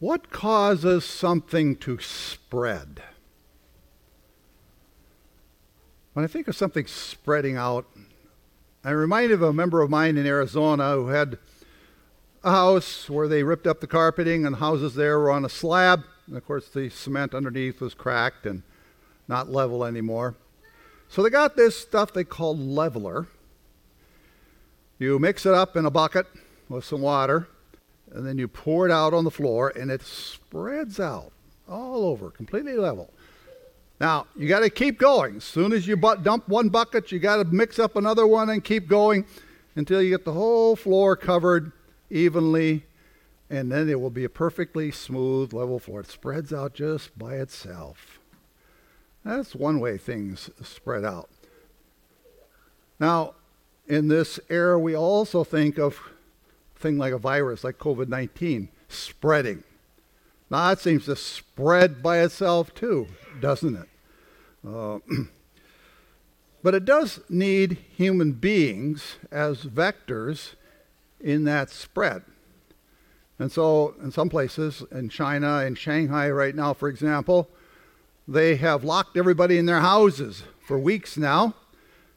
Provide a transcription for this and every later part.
What causes something to spread? When I think of something spreading out, I'm reminded of a member of mine in Arizona who had a house where they ripped up the carpeting and houses there were on a slab. And of course, the cement underneath was cracked and not level anymore. So they got this stuff they call leveler. You mix it up in a bucket with some water, and then you pour it out on the floor, and it spreads out all over, completely level. Now, you got to keep going. As soon as you dump one bucket, you got to mix up another one and keep going until you get the whole floor covered evenly, and then it will be a perfectly smooth, level floor. It spreads out just by itself. That's one way things spread out. Now, in this era, we also think of thing like a virus, like COVID 19, spreading. Now, that seems to spread by itself too, doesn't it? Uh, but it does need human beings as vectors in that spread. And so, in some places, in China, in Shanghai right now, for example, they have locked everybody in their houses for weeks now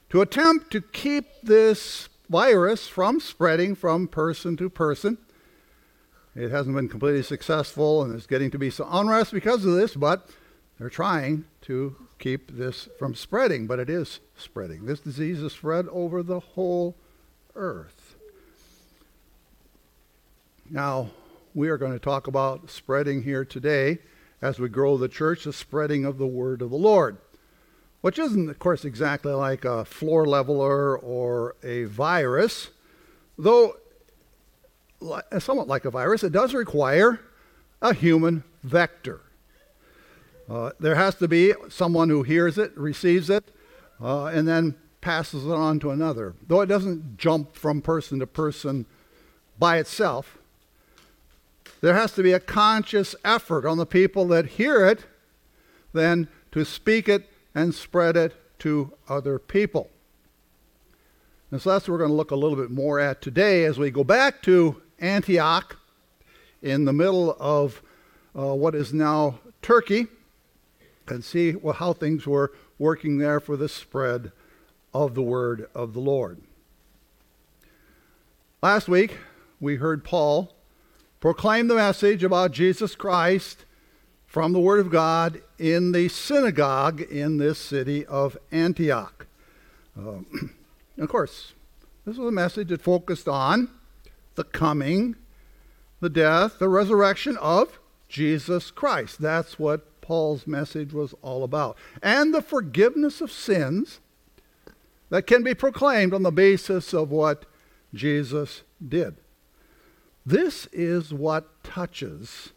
to attempt to keep this virus from spreading from person to person. It hasn't been completely successful, and there's getting to be some unrest because of this, but they're trying to keep this from spreading, but it is spreading. This disease is spread over the whole earth. Now, we are going to talk about spreading here today as we grow the church, the spreading of the word of the Lord, which isn't, of course, exactly like a floor leveler or a virus, though somewhat like a virus, it does require a human vector. Uh, there has to be someone who hears it, receives it, uh, and then passes it on to another. Though it doesn't jump from person to person by itself, there has to be a conscious effort on the people that hear it then to speak it and spread it to other people. And so that's what we're going to look a little bit more at today as we go back to Antioch in the middle of uh, what is now Turkey and see well, how things were working there for the spread of the word of the Lord. Last week, we heard Paul proclaim the message about Jesus Christ from the Word of God in the synagogue in this city of Antioch. Uh, of course, this was a message that focused on the coming, the death, the resurrection of Jesus Christ. That's what Paul's message was all about. And the forgiveness of sins that can be proclaimed on the basis of what Jesus did. This is what touches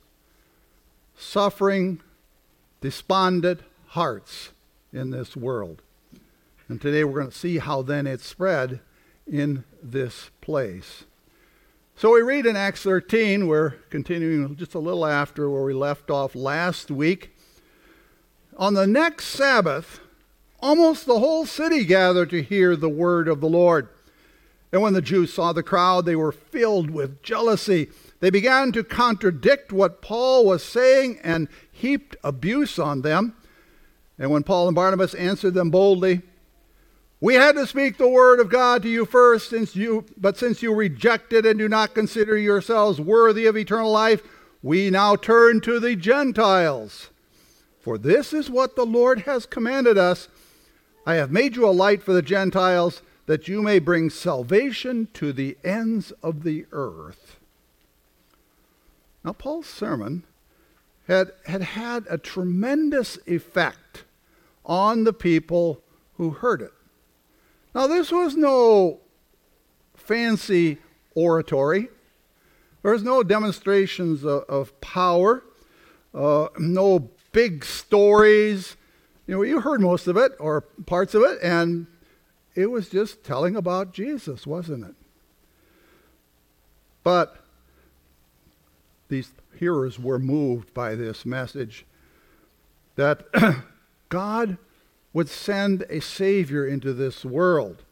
suffering, despondent hearts in this world. And today we're going to see how then it spread in this place. So we read in Acts 13, we're continuing just a little after where we left off last week. On the next Sabbath, almost the whole city gathered to hear the word of the Lord. And when the Jews saw the crowd, they were filled with jealousy. They began to contradict what Paul was saying and heaped abuse on them. And when Paul and Barnabas answered them boldly, we had to speak the word of God to you first, since you, but since you rejected it and do not consider yourselves worthy of eternal life, we now turn to the Gentiles. For this is what the Lord has commanded us I have made you a light for the Gentiles that you may bring salvation to the ends of the earth. Now, Paul's sermon had, had had a tremendous effect on the people who heard it. Now, this was no fancy oratory. There was no demonstrations of, of power, uh, no big stories. You know, you heard most of it or parts of it, and it was just telling about Jesus, wasn't it? But these hearers were moved by this message that God would send a Savior into this world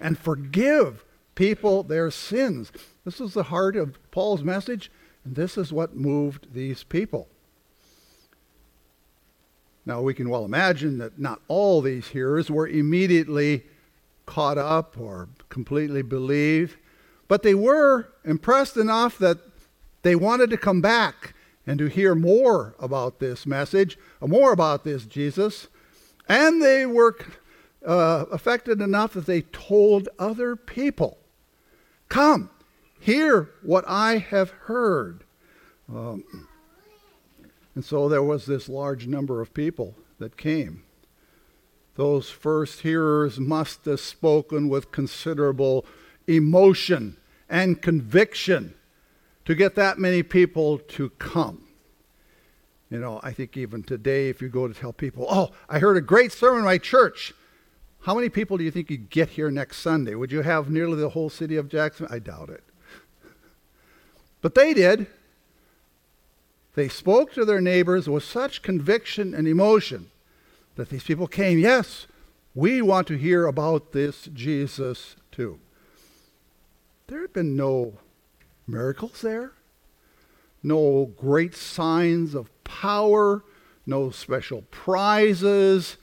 and forgive people their sins. This is the heart of Paul's message. And this is what moved these people. Now, we can well imagine that not all these hearers were immediately caught up or completely believed, but they were impressed enough that they wanted to come back and to hear more about this message, more about this Jesus. And they were uh, affected enough that they told other people, Come, hear what I have heard. Um, and so there was this large number of people that came. Those first hearers must have spoken with considerable emotion and conviction to get that many people to come. You know, I think even today, if you go to tell people, oh, I heard a great sermon in my church, how many people do you think you'd get here next Sunday? Would you have nearly the whole city of Jackson? I doubt it. But they did. They spoke to their neighbors with such conviction and emotion that these people came, yes, we want to hear about this Jesus too. There had been no miracles there, no great signs of power, no special prizes,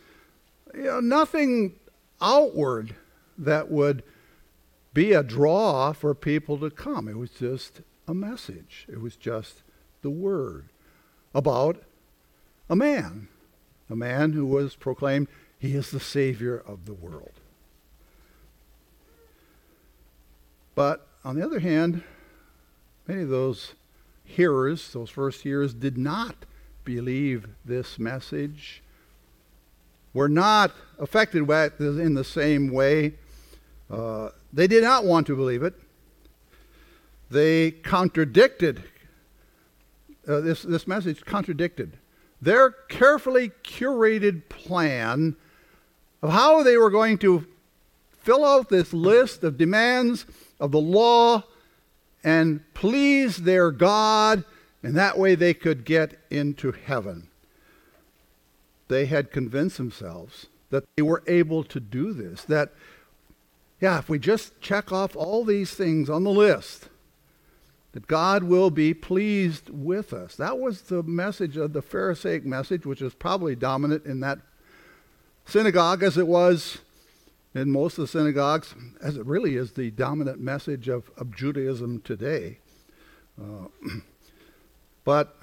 you know, nothing outward that would be a draw for people to come. It was just a message, it was just the word about a man, a man who was proclaimed, he is the Savior of the world. But on the other hand, many of those hearers, those first hearers, did not believe this message, were not affected by it in the same way. Uh, they did not want to believe it. They contradicted uh, this, this message contradicted their carefully curated plan of how they were going to fill out this list of demands of the law and please their God, and that way they could get into heaven. They had convinced themselves that they were able to do this, that, yeah, if we just check off all these things on the list, that God will be pleased with us. That was the message of the Pharisaic message, which is probably dominant in that synagogue as it was in most of the synagogues, as it really is the dominant message of, of Judaism today. Uh, but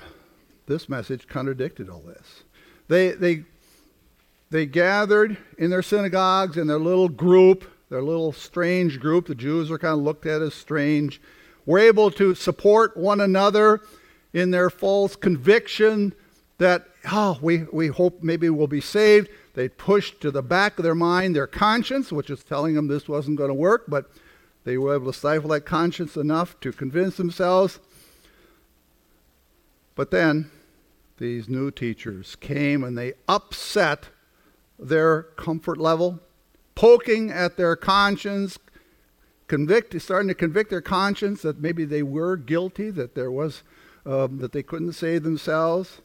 this message contradicted all this. They, they, they gathered in their synagogues in their little group, their little strange group. The Jews were kind of looked at as strange were able to support one another in their false conviction that, oh, we, we hope maybe we'll be saved. They pushed to the back of their mind their conscience, which is telling them this wasn't going to work, but they were able to stifle that conscience enough to convince themselves. But then these new teachers came and they upset their comfort level, poking at their conscience, convict, starting to convict their conscience that maybe they were guilty, that there was, um, that they couldn't save themselves.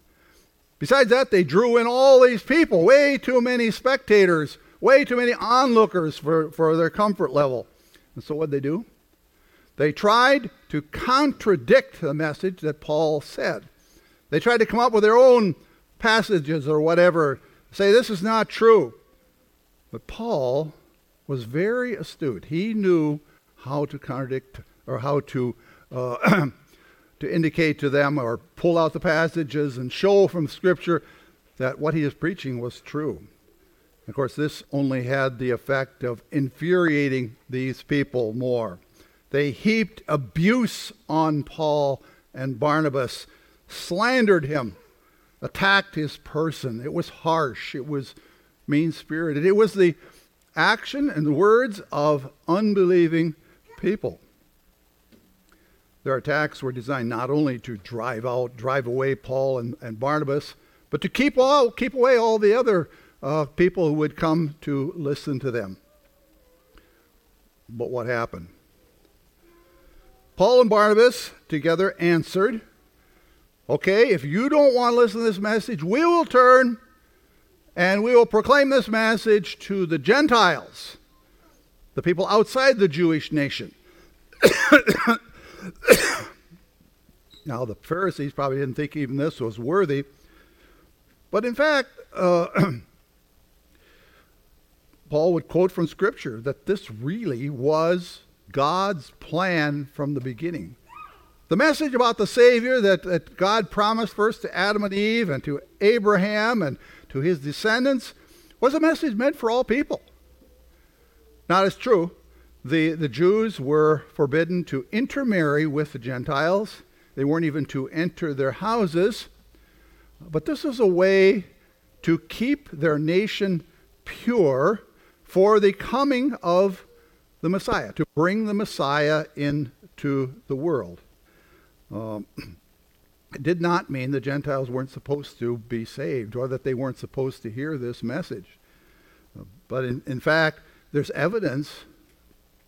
Besides that, they drew in all these people, way too many spectators, way too many onlookers for, for their comfort level. And so what did they do? They tried to contradict the message that Paul said. They tried to come up with their own passages or whatever, say this is not true. But Paul was very astute. He knew how to contradict or how to uh, to indicate to them or pull out the passages and show from Scripture that what he is preaching was true. Of course, this only had the effect of infuriating these people more. They heaped abuse on Paul and Barnabas, slandered him, attacked his person. It was harsh, it was mean spirited. It was the action and words of unbelieving people. Their attacks were designed not only to drive out, drive away Paul and, and Barnabas, but to keep all, keep away all the other uh, people who would come to listen to them. But what happened? Paul and Barnabas together answered, Okay, if you don't want to listen to this message, we will turn and we will proclaim this message to the Gentiles the people outside the Jewish nation. Now, the Pharisees probably didn't think even this was worthy. But in fact, uh, Paul would quote from Scripture that this really was God's plan from the beginning. The message about the Savior that, that God promised first to Adam and Eve and to Abraham and to his descendants was a message meant for all people. Now, it's true. The, the Jews were forbidden to intermarry with the Gentiles. They weren't even to enter their houses. But this was a way to keep their nation pure for the coming of the Messiah, to bring the Messiah into the world. Um, it did not mean the Gentiles weren't supposed to be saved or that they weren't supposed to hear this message. But in, in fact, there's evidence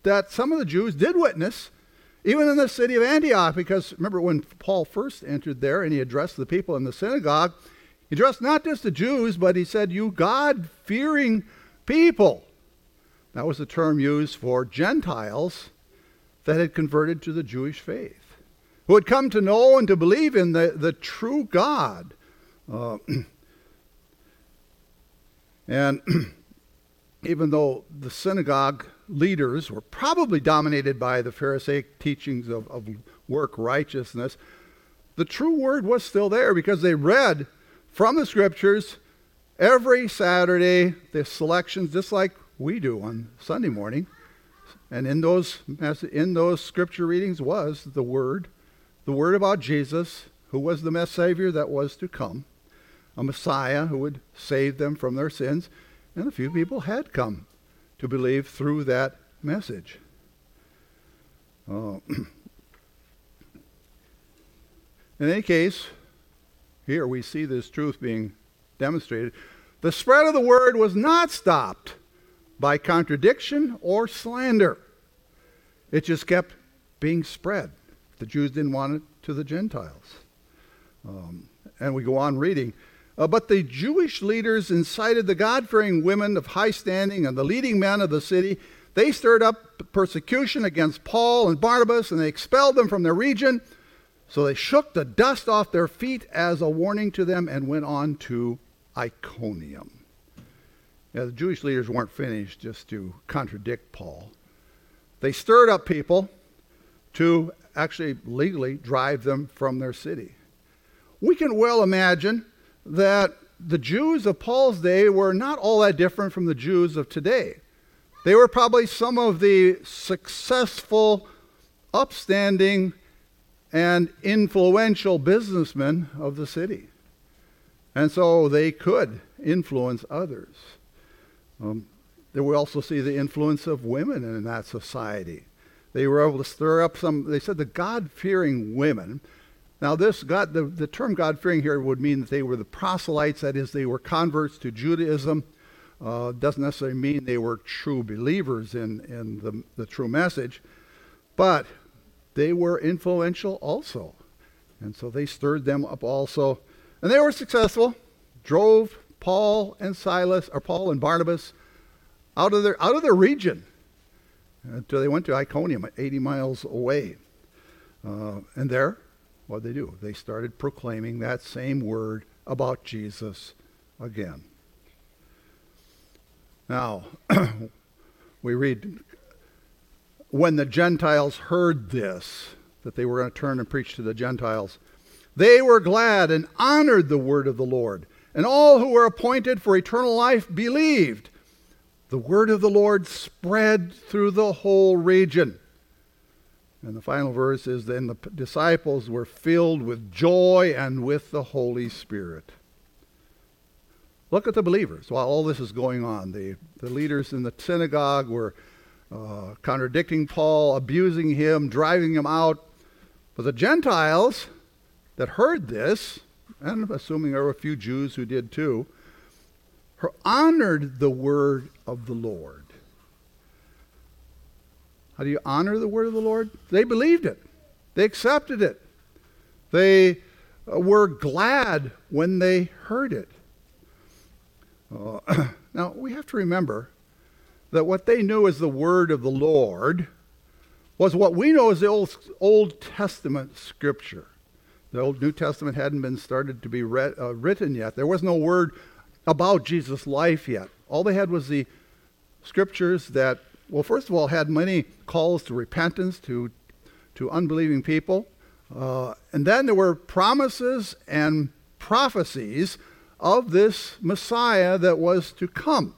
that some of the Jews did witness, even in the city of Antioch, because remember when Paul first entered there and he addressed the people in the synagogue, he addressed not just the Jews, but he said, You God fearing people. That was the term used for Gentiles that had converted to the Jewish faith, who had come to know and to believe in the, the true God. Uh, and even though the synagogue leaders were probably dominated by the Pharisaic teachings of, of work righteousness, the true word was still there because they read from the scriptures every Saturday, the selections, just like we do on Sunday morning. And in those, in those scripture readings was the word, the word about Jesus, who was the Messiah that was to come, a Messiah who would save them from their sins. And a few people had come to believe through that message. Uh, in any case, here we see this truth being demonstrated. The spread of the word was not stopped by contradiction or slander. It just kept being spread. The Jews didn't want it to the Gentiles. Um, and we go on reading. Uh, but the Jewish leaders incited the God fearing women of high standing and the leading men of the city. They stirred up persecution against Paul and Barnabas and they expelled them from their region. So they shook the dust off their feet as a warning to them and went on to Iconium. Now, the Jewish leaders weren't finished just to contradict Paul. They stirred up people to actually legally drive them from their city. We can well imagine that the Jews of Paul's day were not all that different from the Jews of today. They were probably some of the successful, upstanding, and influential businessmen of the city. And so they could influence others. Um, there we also see the influence of women in that society. They were able to stir up some, they said the God fearing women now, this God, the, the term God fearing here would mean that they were the proselytes, that is, they were converts to Judaism. Uh, doesn't necessarily mean they were true believers in, in the, the true message, but they were influential also. And so they stirred them up also. And they were successful, drove Paul and Silas, or Paul and Barnabas, out of their, out of their region until they went to Iconium, 80 miles away. Uh, and there, what did they do? They started proclaiming that same word about Jesus again. Now, we read, when the Gentiles heard this, that they were going to turn and preach to the Gentiles, they were glad and honored the word of the Lord. And all who were appointed for eternal life believed. The word of the Lord spread through the whole region. And the final verse is Then the disciples were filled with joy and with the Holy Spirit. Look at the believers while all this is going on. The, the leaders in the synagogue were uh, contradicting Paul, abusing him, driving him out. But the Gentiles that heard this, and assuming there were a few Jews who did too, honored the word of the Lord. How do you honor the word of the Lord? They believed it, they accepted it, they uh, were glad when they heard it. Uh, now, we have to remember that what they knew as the word of the Lord was what we know as the Old, Old Testament scripture. The Old New Testament hadn't been started to be read, uh, written yet. There was no word about Jesus' life yet. All they had was the scriptures that, well, first of all, had many calls to repentance to, to unbelieving people. Uh, and then there were promises and prophecies of this Messiah that was to come.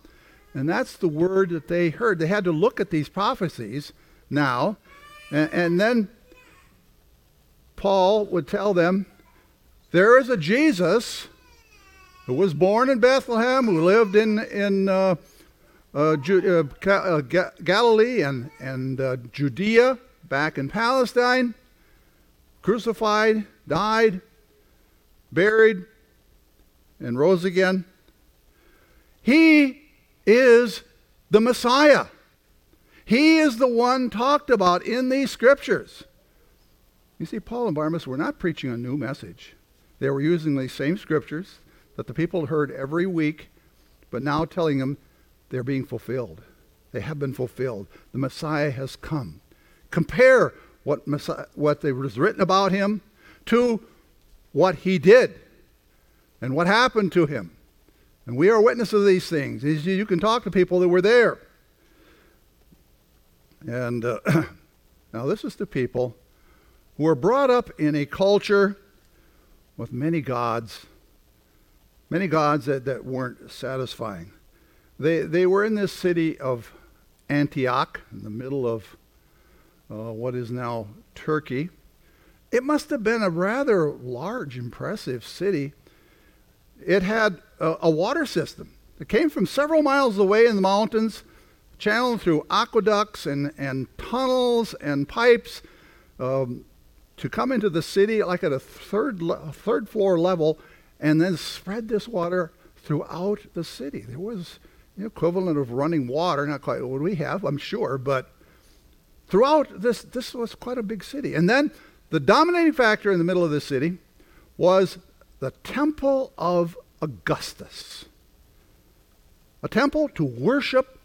And that's the word that they heard. They had to look at these prophecies now, and, and then Paul would tell them, There is a Jesus who was born in Bethlehem, who lived in, in uh, uh, Ju- uh, uh Galilee and, and uh, Judea, back in Palestine, crucified, died, buried, and rose again. He is the Messiah. He is the one talked about in these scriptures. You see, Paul and Barnabas were not preaching a new message. They were using these same scriptures that the people heard every week, but now telling them they're being fulfilled. They have been fulfilled. The Messiah has come. Compare what, Messiah, what was written about him to what he did and what happened to him. And we are witnesses of these things. You can talk to people that were there. And uh, now, this is to people who were brought up in a culture with many gods, many gods that, that weren't satisfying. They, they were in this city of Antioch, in the middle of uh, what is now Turkey. It must have been a rather large, impressive city it had a, a water system that came from several miles away in the mountains, channeled through aqueducts and, and tunnels and pipes um, to come into the city like at a third, le- third floor level and then spread this water throughout the city. There was the equivalent of running water, not quite what we have, I'm sure, but throughout this, this was quite a big city. And then the dominating factor in the middle of the city was the temple of Augustus. A temple to worship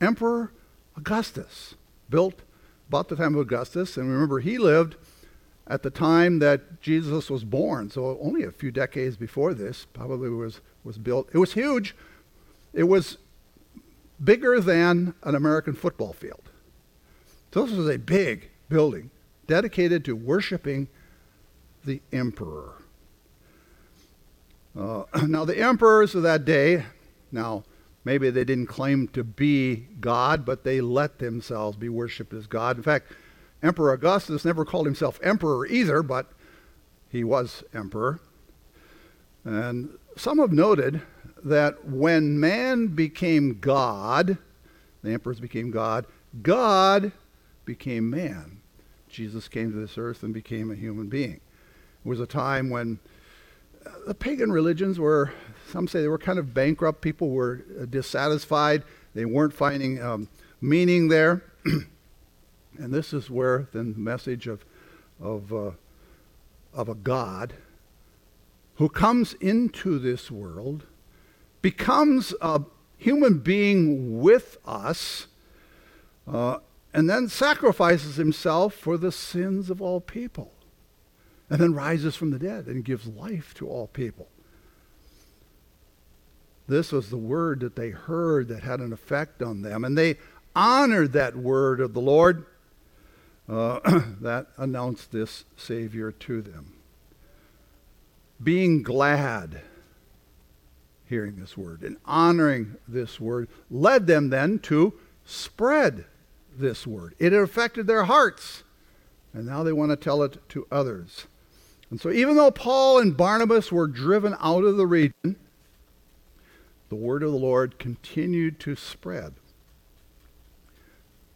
Emperor Augustus, built about the time of Augustus. And remember, he lived at the time that Jesus was born, so only a few decades before this, probably was, was built. It was huge. It was bigger than an American football field. So this was a big building dedicated to worshiping the emperor. Uh, now, the emperors of that day, now, maybe they didn't claim to be God, but they let themselves be worshiped as God. In fact, Emperor Augustus never called himself emperor either, but he was emperor. And some have noted that when man became God, the emperors became God, God became man. Jesus came to this earth and became a human being. It was a time when the pagan religions were, some say they were kind of bankrupt. People were uh, dissatisfied. They weren't finding um, meaning there. and this is where then the message of, of, uh, of a God who comes into this world, becomes a human being with us, uh, and then sacrifices himself for the sins of all people and then rises from the dead and gives life to all people. This was the word that they heard that had an effect on them, and they honored that word of the Lord uh, that announced this Savior to them. Being glad hearing this word and honoring this word led them then to spread this word. It affected their hearts, and now they want to tell it to others. And so, even though Paul and Barnabas were driven out of the region, the word of the Lord continued to spread.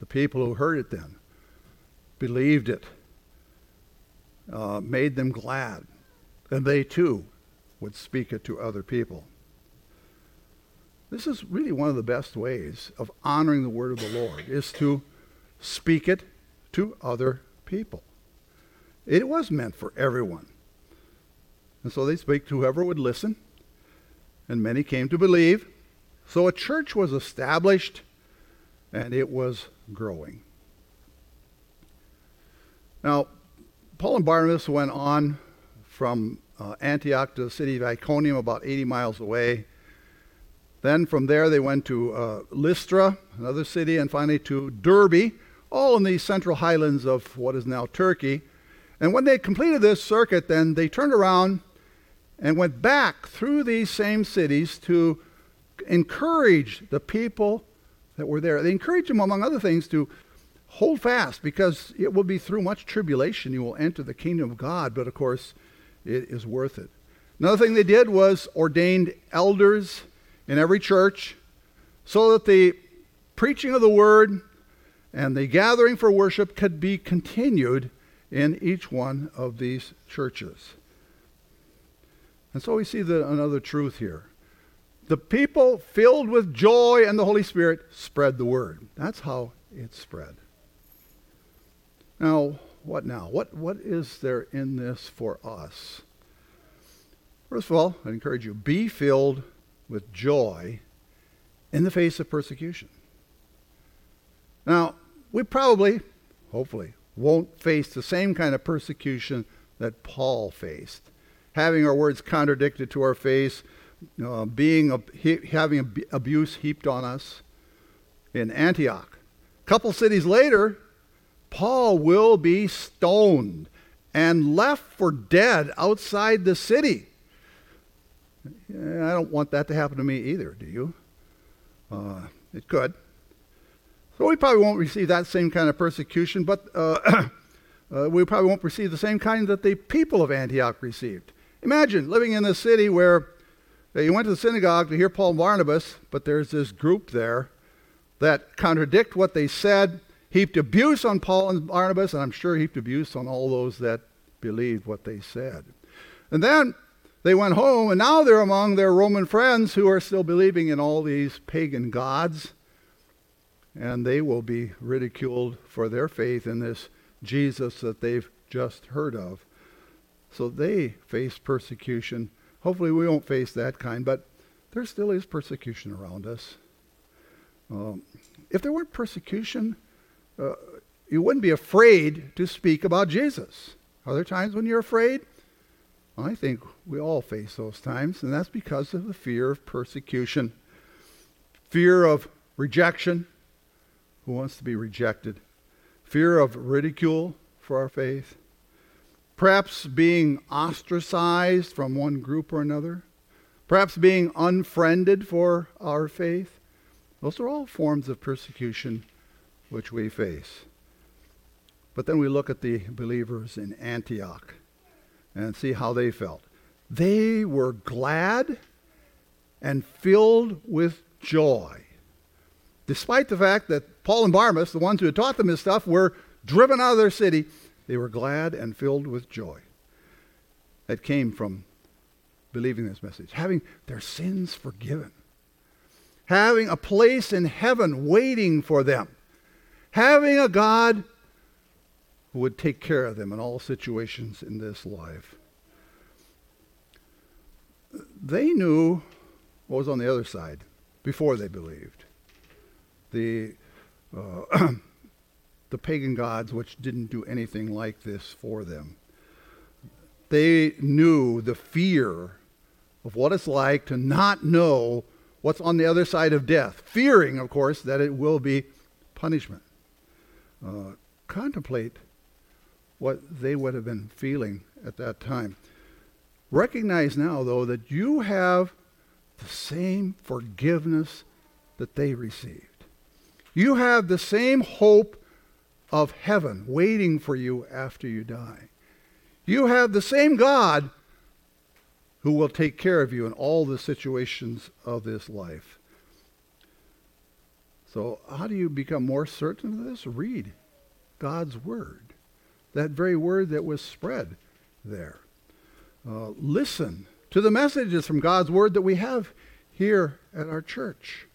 The people who heard it then believed it, uh, made them glad, and they too would speak it to other people. This is really one of the best ways of honoring the word of the Lord is to speak it to other people. It was meant for everyone. And so they spake to whoever would listen, and many came to believe. So a church was established, and it was growing. Now, Paul and Barnabas went on from uh, Antioch to the city of Iconium, about 80 miles away. Then from there, they went to uh, Lystra, another city, and finally to Derbe, all in the central highlands of what is now Turkey. And when they completed this circuit, then they turned around and went back through these same cities to encourage the people that were there. They encouraged them, among other things, to hold fast because it will be through much tribulation you will enter the kingdom of God, but of course, it is worth it. Another thing they did was ordained elders in every church so that the preaching of the word and the gathering for worship could be continued in each one of these churches. And so we see the, another truth here. The people filled with joy and the Holy Spirit spread the word. That's how it spread. Now, what now? What, what is there in this for us? First of all, I encourage you be filled with joy in the face of persecution. Now, we probably, hopefully, won't face the same kind of persecution that Paul faced. Having our words contradicted to our face, uh, being he, having ab- abuse heaped on us in Antioch. A couple cities later, Paul will be stoned and left for dead outside the city. I don't want that to happen to me either, do you? Uh, it could. So we probably won't receive that same kind of persecution, but uh, uh, we probably won't receive the same kind that the people of Antioch received. Imagine living in a city where uh, you went to the synagogue to hear Paul and Barnabas, but there's this group there that contradict what they said, heaped abuse on Paul and Barnabas, and I'm sure heaped abuse on all those that believed what they said. And then they went home, and now they're among their Roman friends who are still believing in all these pagan gods and they will be ridiculed for their faith in this Jesus that they've just heard of. So they face persecution. Hopefully, we won't face that kind, but there still is persecution around us. Um, if there weren't persecution, uh, you wouldn't be afraid to speak about Jesus. Are there times when you're afraid? I think we all face those times, and that's because of the fear of persecution, fear of rejection, who wants to be rejected, fear of ridicule for our faith, perhaps being ostracized from one group or another, perhaps being unfriended for our faith. Those are all forms of persecution which we face. But then we look at the believers in Antioch and see how they felt. They were glad and filled with joy, despite the fact that Paul and Barnabas, the ones who had taught them this stuff, were driven out of their city. They were glad and filled with joy. That came from believing this message, having their sins forgiven, having a place in heaven waiting for them, having a God who would take care of them in all situations in this life. They knew what was on the other side before they believed. The uh, the pagan gods, which didn't do anything like this for them. They knew the fear of what it's like to not know what's on the other side of death, fearing, of course, that it will be punishment. Uh, contemplate what they would have been feeling at that time. Recognize now, though, that you have the same forgiveness that they received. You have the same hope of heaven waiting for you after you die. You have the same God who will take care of you in all the situations of this life. So, how do you become more certain of this? Read God's Word, that very word that was spread there. Uh, listen to the messages from God's Word that we have here at our church.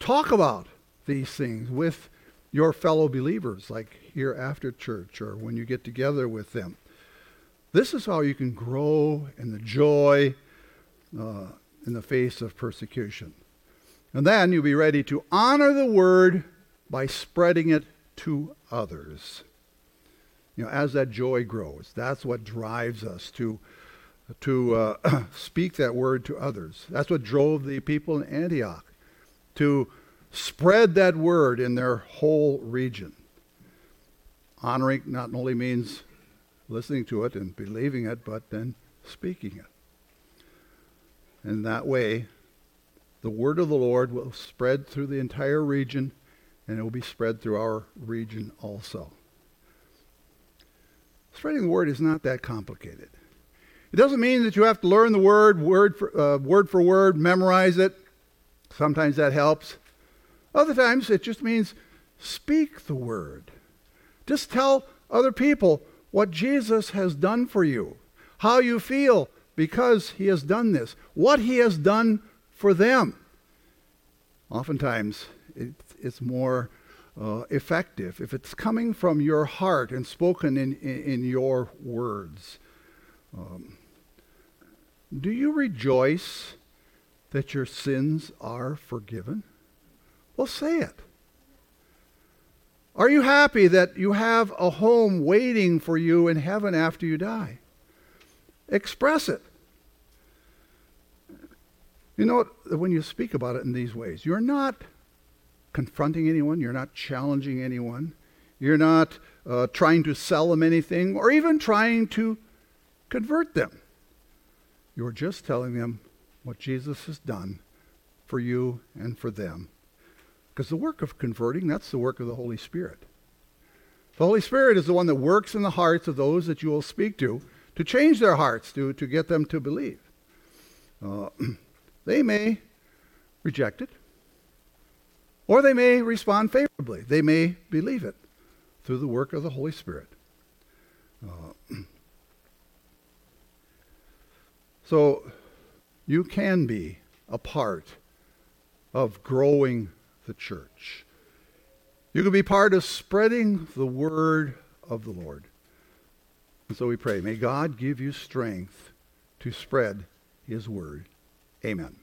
Talk about these things with your fellow believers, like here after church or when you get together with them. This is how you can grow in the joy uh, in the face of persecution. And then you'll be ready to honor the word by spreading it to others. You know, as that joy grows, that's what drives us to to uh, speak that word to others. That's what drove the people in Antioch to spread that word in their whole region. Honoring not only means listening to it and believing it, but then speaking it. In that way, the word of the Lord will spread through the entire region and it will be spread through our region also. Spreading the word is not that complicated. It doesn't mean that you have to learn the word word for, uh, word, for word, memorize it. Sometimes that helps. Other times it just means speak the word. Just tell other people what Jesus has done for you, how you feel because he has done this, what he has done for them. Oftentimes it, it's more uh, effective if it's coming from your heart and spoken in, in, in your words. Um, do you rejoice that your sins are forgiven? Well, say it. Are you happy that you have a home waiting for you in heaven after you die? Express it. You know, when you speak about it in these ways, you're not confronting anyone, you're not challenging anyone, you're not uh, trying to sell them anything, or even trying to convert them. You're just telling them what Jesus has done for you and for them. Because the work of converting, that's the work of the Holy Spirit. The Holy Spirit is the one that works in the hearts of those that you will speak to to change their hearts, to, to get them to believe. Uh, they may reject it, or they may respond favorably. They may believe it through the work of the Holy Spirit. Uh, So you can be a part of growing the church. You can be part of spreading the word of the Lord. And so we pray, may God give you strength to spread his word. Amen.